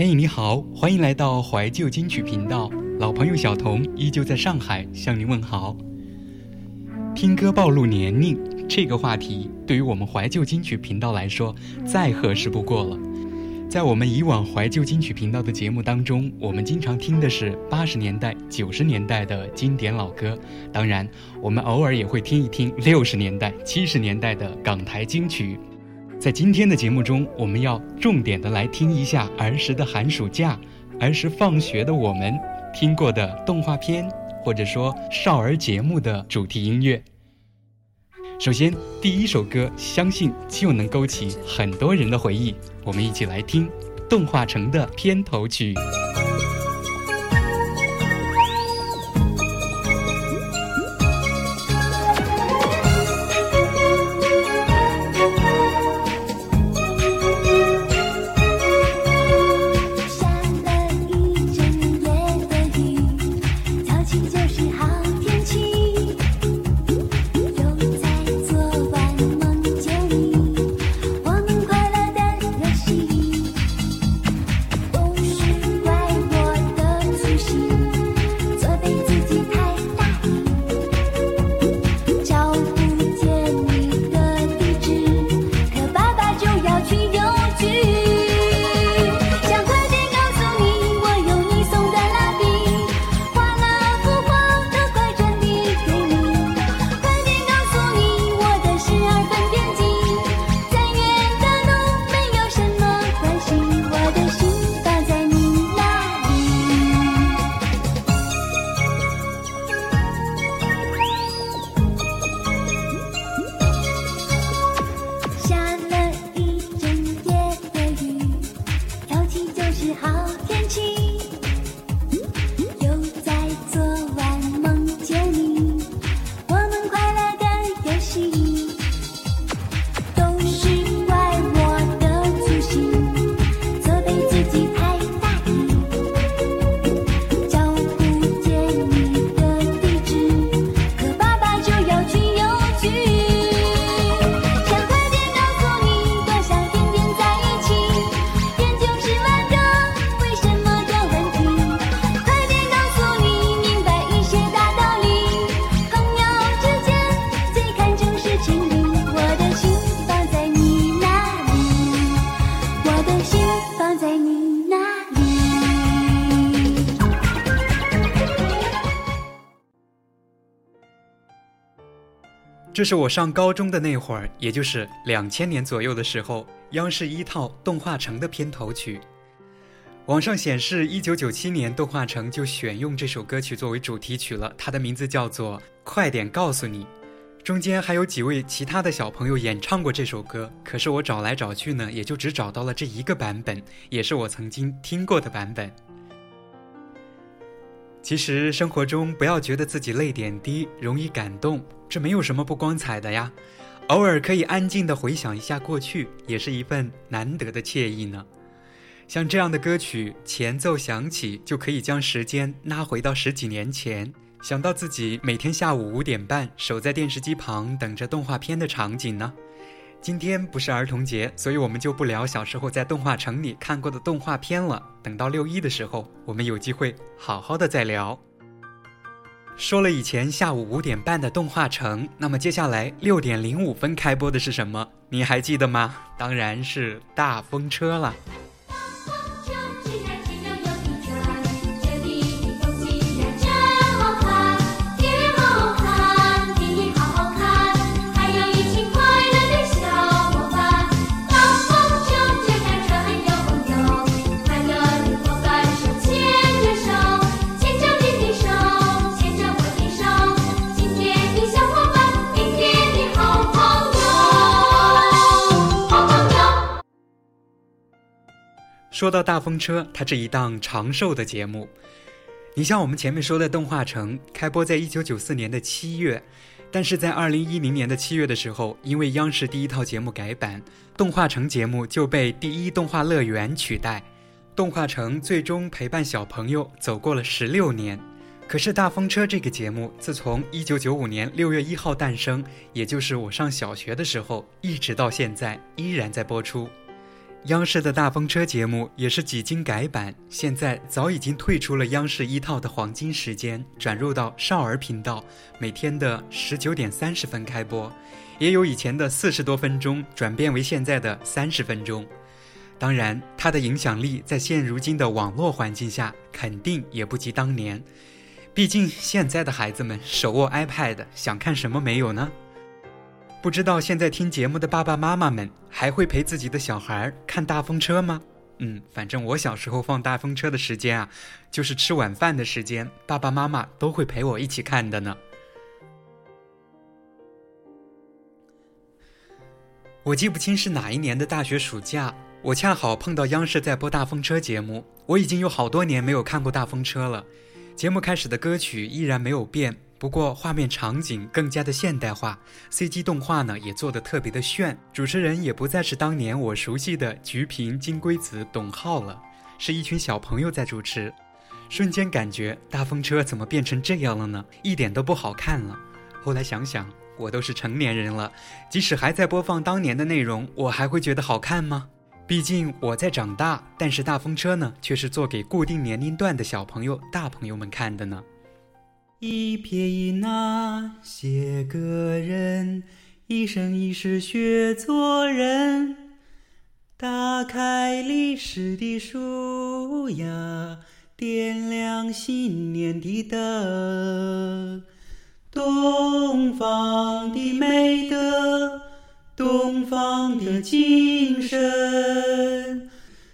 嘿，你好，欢迎来到怀旧金曲频道。老朋友小童依旧在上海向您问好。听歌暴露年龄这个话题，对于我们怀旧金曲频道来说，再合适不过了。在我们以往怀旧金曲频道的节目当中，我们经常听的是八十年代、九十年代的经典老歌，当然，我们偶尔也会听一听六十年代、七十年代的港台金曲。在今天的节目中，我们要重点的来听一下儿时的寒暑假、儿时放学的我们听过的动画片，或者说少儿节目的主题音乐。首先，第一首歌相信就能勾起很多人的回忆，我们一起来听《动画城》的片头曲。这是我上高中的那会儿，也就是两千年左右的时候，央视一套动画城的片头曲。网上显示，一九九七年动画城就选用这首歌曲作为主题曲了，它的名字叫做《快点告诉你》。中间还有几位其他的小朋友演唱过这首歌，可是我找来找去呢，也就只找到了这一个版本，也是我曾经听过的版本。其实生活中不要觉得自己泪点低，容易感动，这没有什么不光彩的呀。偶尔可以安静的回想一下过去，也是一份难得的惬意呢。像这样的歌曲前奏响起，就可以将时间拉回到十几年前，想到自己每天下午五点半守在电视机旁等着动画片的场景呢。今天不是儿童节，所以我们就不聊小时候在动画城里看过的动画片了。等到六一的时候，我们有机会好好的再聊。说了以前下午五点半的动画城，那么接下来六点零五分开播的是什么？你还记得吗？当然是大风车了。说到大风车，它是一档长寿的节目。你像我们前面说的动画城，开播在一九九四年的七月，但是在二零一零年的七月的时候，因为央视第一套节目改版，动画城节目就被第一动画乐园取代。动画城最终陪伴小朋友走过了十六年。可是大风车这个节目，自从一九九五年六月一号诞生，也就是我上小学的时候，一直到现在依然在播出。央视的大风车节目也是几经改版，现在早已经退出了央视一套的黄金时间，转入到少儿频道，每天的十九点三十分开播，也有以前的四十多分钟转变为现在的三十分钟。当然，它的影响力在现如今的网络环境下，肯定也不及当年。毕竟现在的孩子们手握 iPad，想看什么没有呢？不知道现在听节目的爸爸妈妈们还会陪自己的小孩看大风车吗？嗯，反正我小时候放大风车的时间啊，就是吃晚饭的时间，爸爸妈妈都会陪我一起看的呢。我记不清是哪一年的大学暑假，我恰好碰到央视在播大风车节目，我已经有好多年没有看过大风车了。节目开始的歌曲依然没有变。不过画面场景更加的现代化，CG 动画呢也做得特别的炫。主持人也不再是当年我熟悉的菊萍、金龟子、董浩了，是一群小朋友在主持。瞬间感觉大风车怎么变成这样了呢？一点都不好看了。后来想想，我都是成年人了，即使还在播放当年的内容，我还会觉得好看吗？毕竟我在长大，但是大风车呢，却是做给固定年龄段的小朋友、大朋友们看的呢。一撇一捺写个人，一生一世学做人。打开历史的书呀，点亮信念的灯。东方的美德，东方的精神，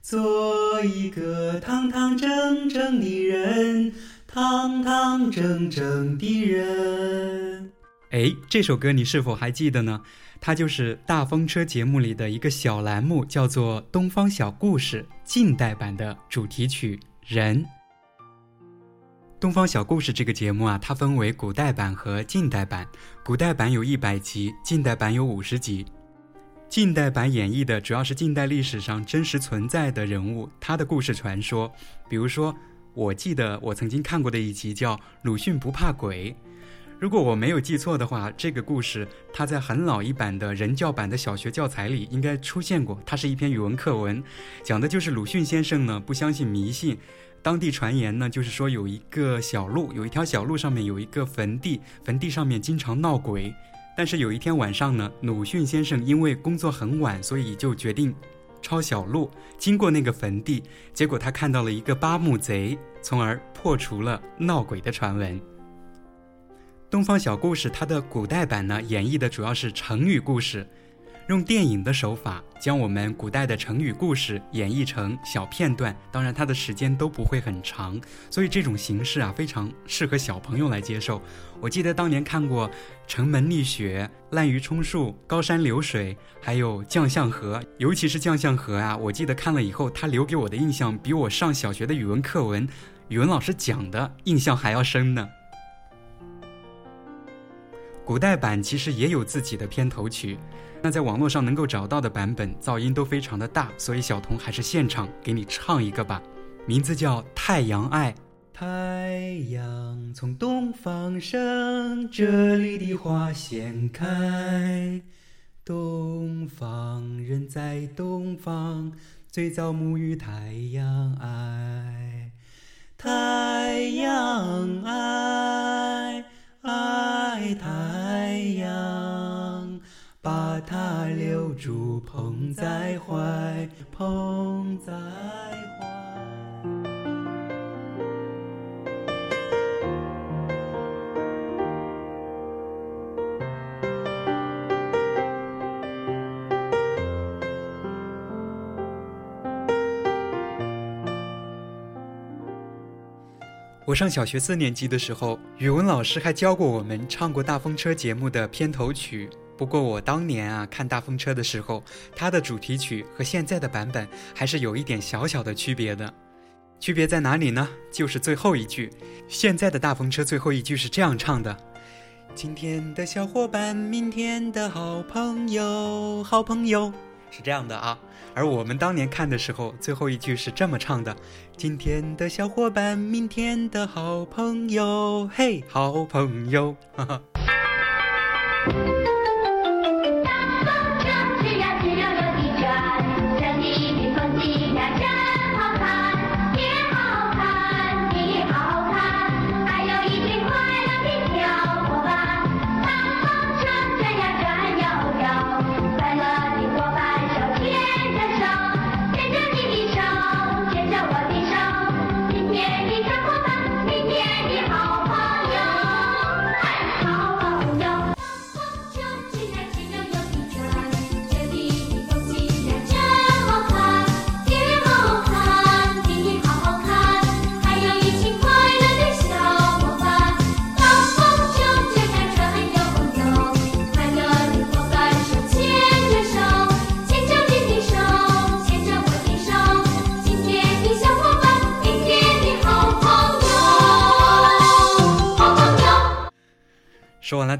做一个堂堂正正的人。堂堂正正的人。哎，这首歌你是否还记得呢？它就是大风车节目里的一个小栏目，叫做《东方小故事》近代版的主题曲《人》。东方小故事这个节目啊，它分为古代版和近代版。古代版有一百集，近代版有五十集。近代版演绎的主要是近代历史上真实存在的人物，他的故事传说，比如说。我记得我曾经看过的一集叫《鲁迅不怕鬼》，如果我没有记错的话，这个故事它在很老一版的人教版的小学教材里应该出现过。它是一篇语文课文，讲的就是鲁迅先生呢不相信迷信，当地传言呢就是说有一个小路，有一条小路上面有一个坟地，坟地上面经常闹鬼。但是有一天晚上呢，鲁迅先生因为工作很晚，所以就决定。抄小路，经过那个坟地，结果他看到了一个八目贼，从而破除了闹鬼的传闻。东方小故事它的古代版呢，演绎的主要是成语故事。用电影的手法将我们古代的成语故事演绎成小片段，当然它的时间都不会很长，所以这种形式啊非常适合小朋友来接受。我记得当年看过《城门立雪》《滥竽充数》《高山流水》，还有《将相和》，尤其是《将相和》啊，我记得看了以后，它留给我的印象比我上小学的语文课文、语文老师讲的印象还要深呢。古代版其实也有自己的片头曲。那在网络上能够找到的版本，噪音都非常的大，所以小童还是现场给你唱一个吧，名字叫《太阳爱》。太阳从东方升，这里的花先开。东方人在东方，最早沐浴太阳爱。太阳爱，爱太阳。把它留住，捧在怀，捧在怀。我上小学四年级的时候，语文老师还教过我们唱过《大风车》节目的片头曲。不过我当年啊看大风车的时候，它的主题曲和现在的版本还是有一点小小的区别的。区别在哪里呢？就是最后一句，现在的大风车最后一句是这样唱的：“今天的小伙伴，明天的好朋友，好朋友。”是这样的啊。而我们当年看的时候，最后一句是这么唱的：“今天的小伙伴，明天的好朋友，嘿，好朋友。”哈哈。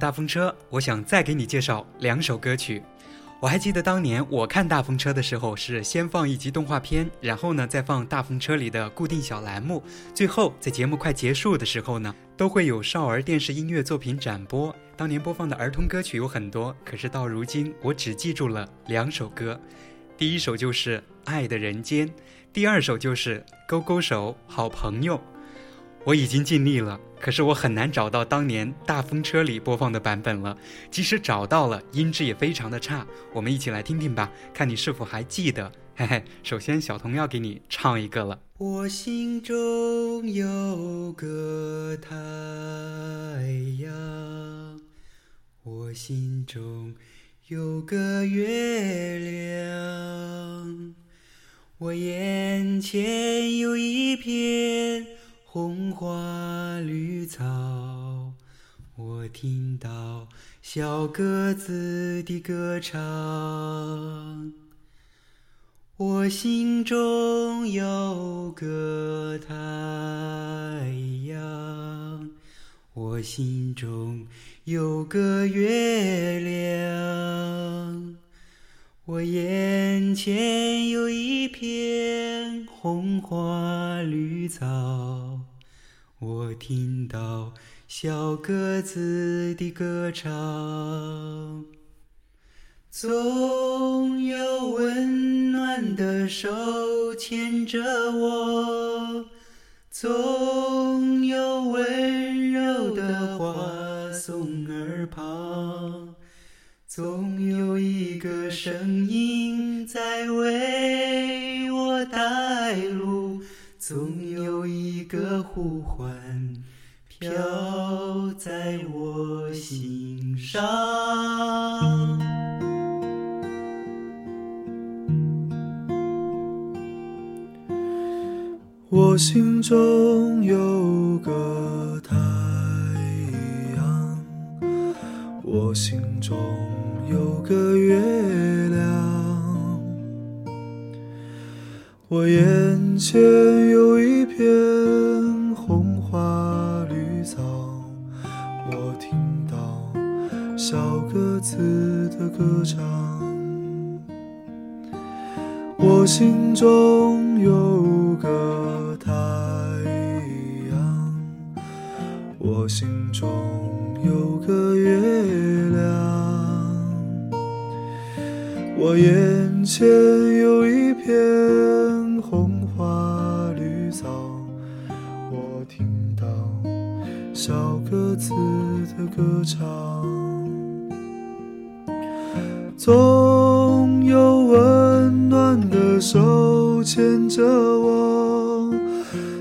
大风车，我想再给你介绍两首歌曲。我还记得当年我看大风车的时候，是先放一集动画片，然后呢再放大风车里的固定小栏目，最后在节目快结束的时候呢，都会有少儿电视音乐作品展播。当年播放的儿童歌曲有很多，可是到如今我只记住了两首歌，第一首就是《爱的人间》，第二首就是《勾勾手好朋友》。我已经尽力了，可是我很难找到当年大风车里播放的版本了。即使找到了，音质也非常的差。我们一起来听听吧，看你是否还记得。嘿嘿，首先小童要给你唱一个了。我心中有个太阳，我心中有个月亮，我眼前有一片。红花绿草，我听到小鸽子的歌唱。我心中有个太阳，我心中有个月亮，我眼前有一片红花绿草。我听到小鸽子的歌唱，总有温暖的手牵着我，总有温柔的话送耳旁，总有一个声音在为我带路。总个呼唤飘在我心上，我心中有个太阳，我心中有个月亮，我眼前。小鸽子的歌唱。总有温暖的手牵着我，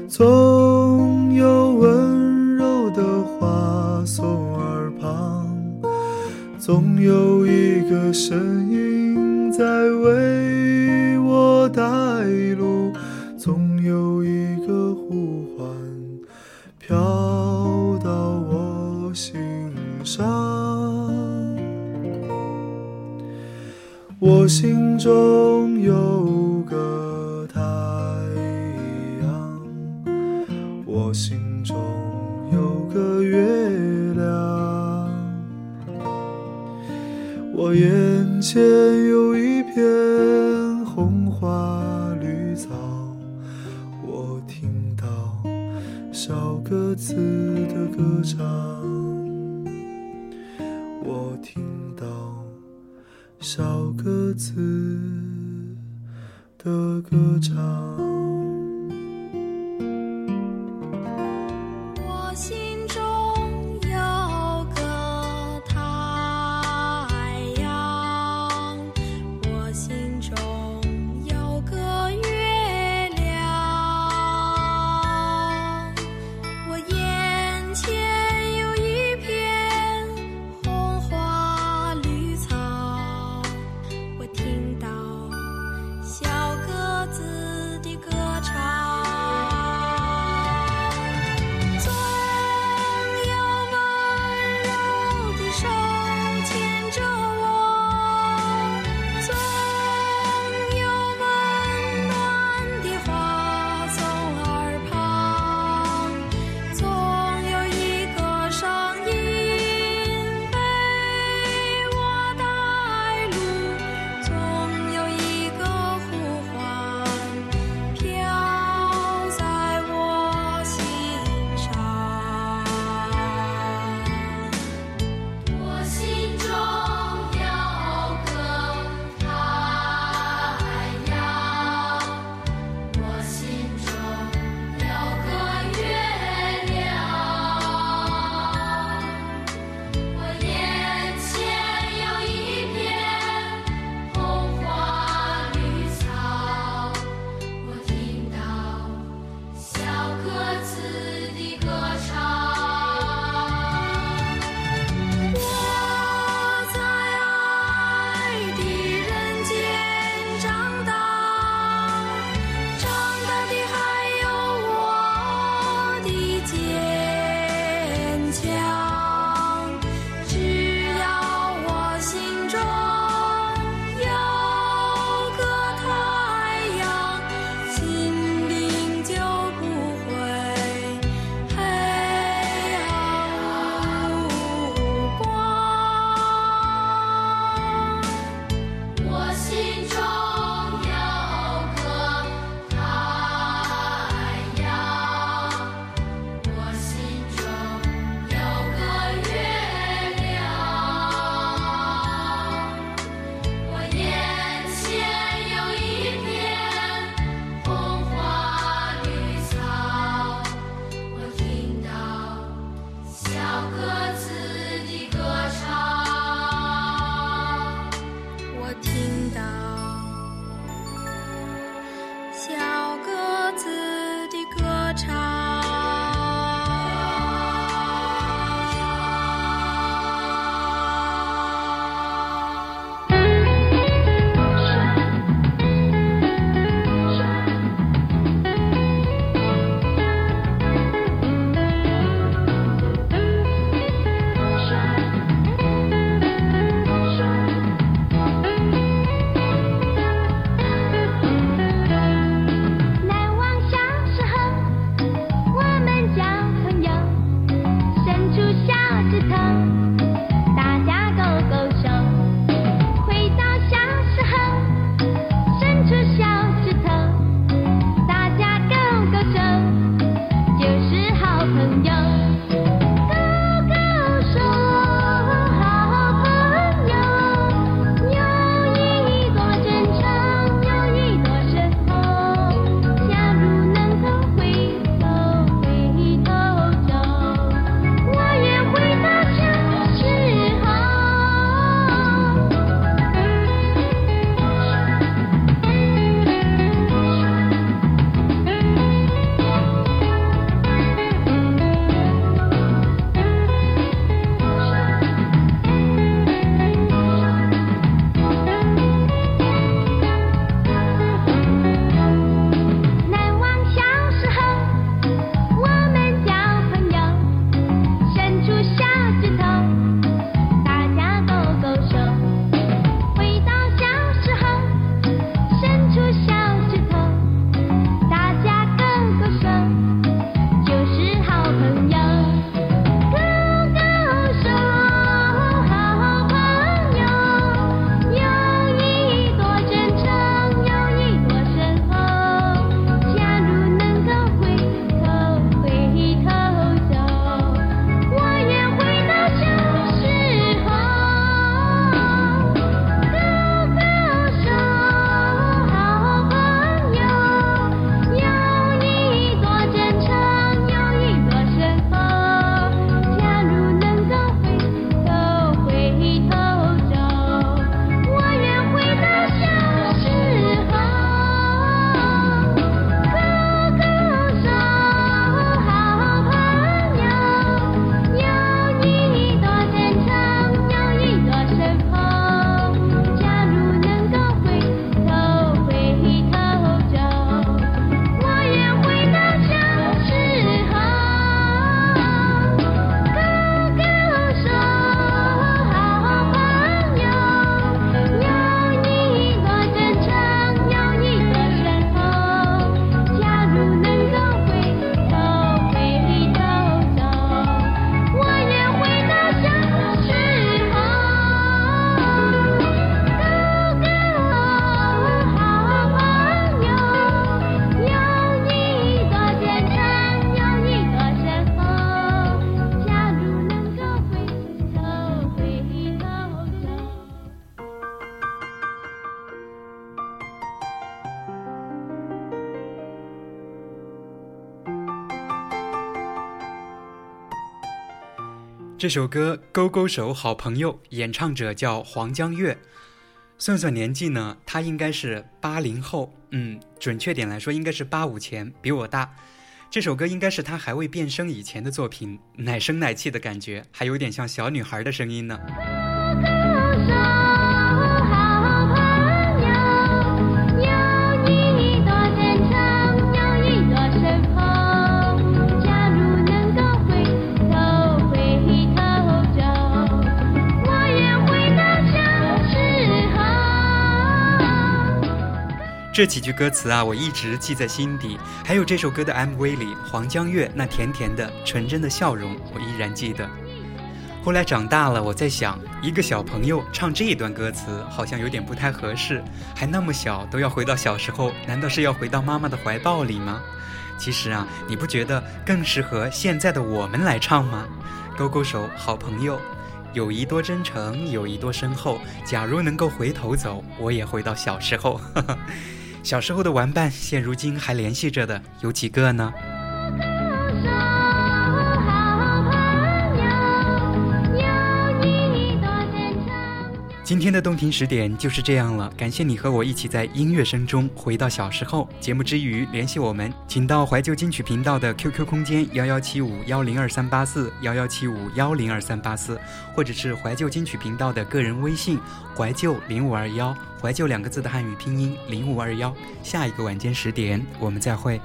总有温柔的话送耳旁，总有一个声我眼前有一片红花绿草，我听到小鸽子的歌唱，我听到。小鸽子的歌唱。这首歌《勾勾手好朋友》，演唱者叫黄江月。算算年纪呢，他应该是八零后，嗯，准确点来说应该是八五前，比我大。这首歌应该是他还未变声以前的作品，奶声奶气的感觉，还有点像小女孩的声音呢。这几句歌词啊，我一直记在心底。还有这首歌的 MV 里，黄江月那甜甜的、纯真的笑容，我依然记得。后来长大了，我在想，一个小朋友唱这一段歌词，好像有点不太合适。还那么小，都要回到小时候，难道是要回到妈妈的怀抱里吗？其实啊，你不觉得更适合现在的我们来唱吗？勾勾手，好朋友，友谊多真诚，友谊多深厚。假如能够回头走，我也回到小时候。小时候的玩伴，现如今还联系着的有几个呢？今天的动听十点就是这样了，感谢你和我一起在音乐声中回到小时候。节目之余联系我们，请到怀旧金曲频道的 QQ 空间幺幺七五幺零二三八四幺幺七五幺零二三八四，或者是怀旧金曲频道的个人微信怀旧零五二幺，怀旧两个字的汉语拼音零五二幺。下一个晚间十点，我们再会。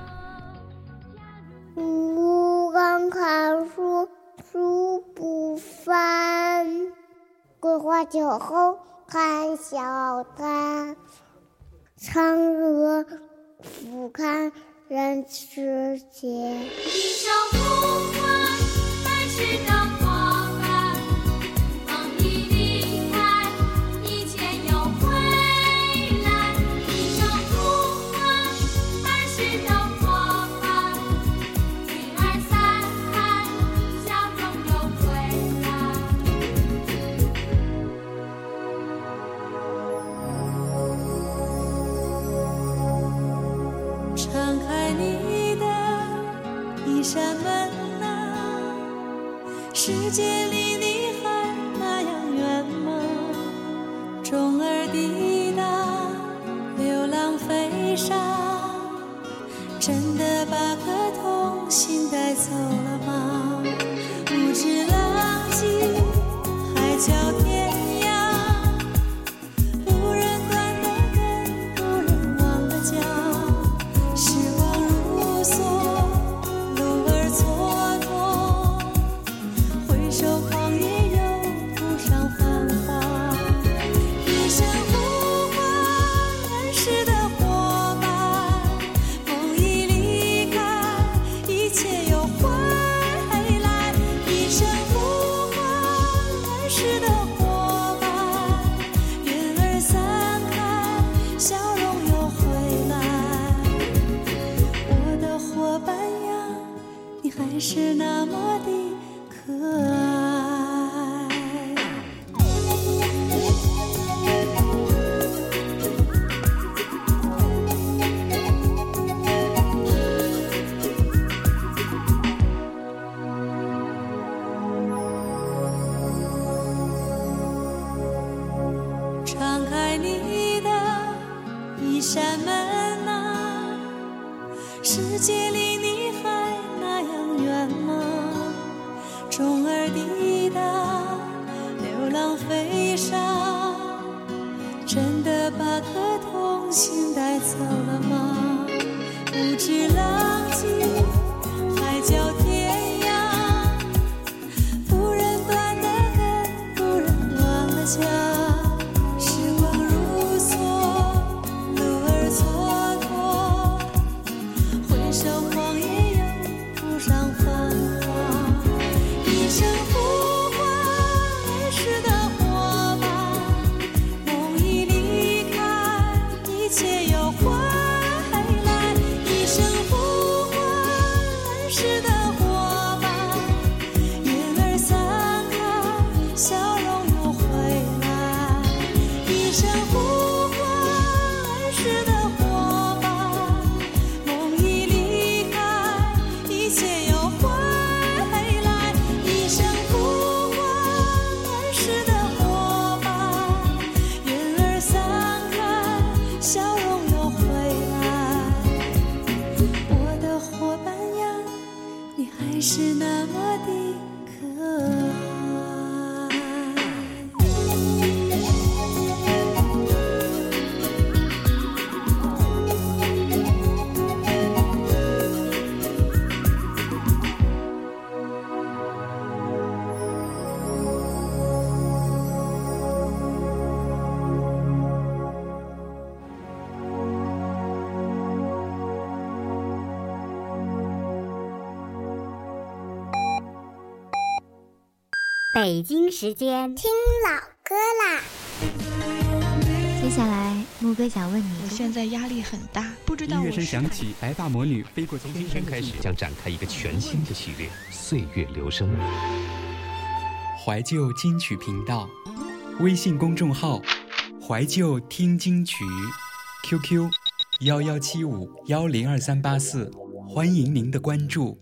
不刚看书，书不翻。桂花酒后看小摊，嫦娥俯瞰人世间。世海北京时间。听老歌啦。接下来，木哥想问你：我现在压力很大，不知道音乐声响起，白发魔女飞过从今天开始。将展开一个全新的系列《岁月留声》。怀旧金曲频道，微信公众号“怀旧听金曲。”，QQ：幺幺七五幺零二三八四，欢迎您的关注。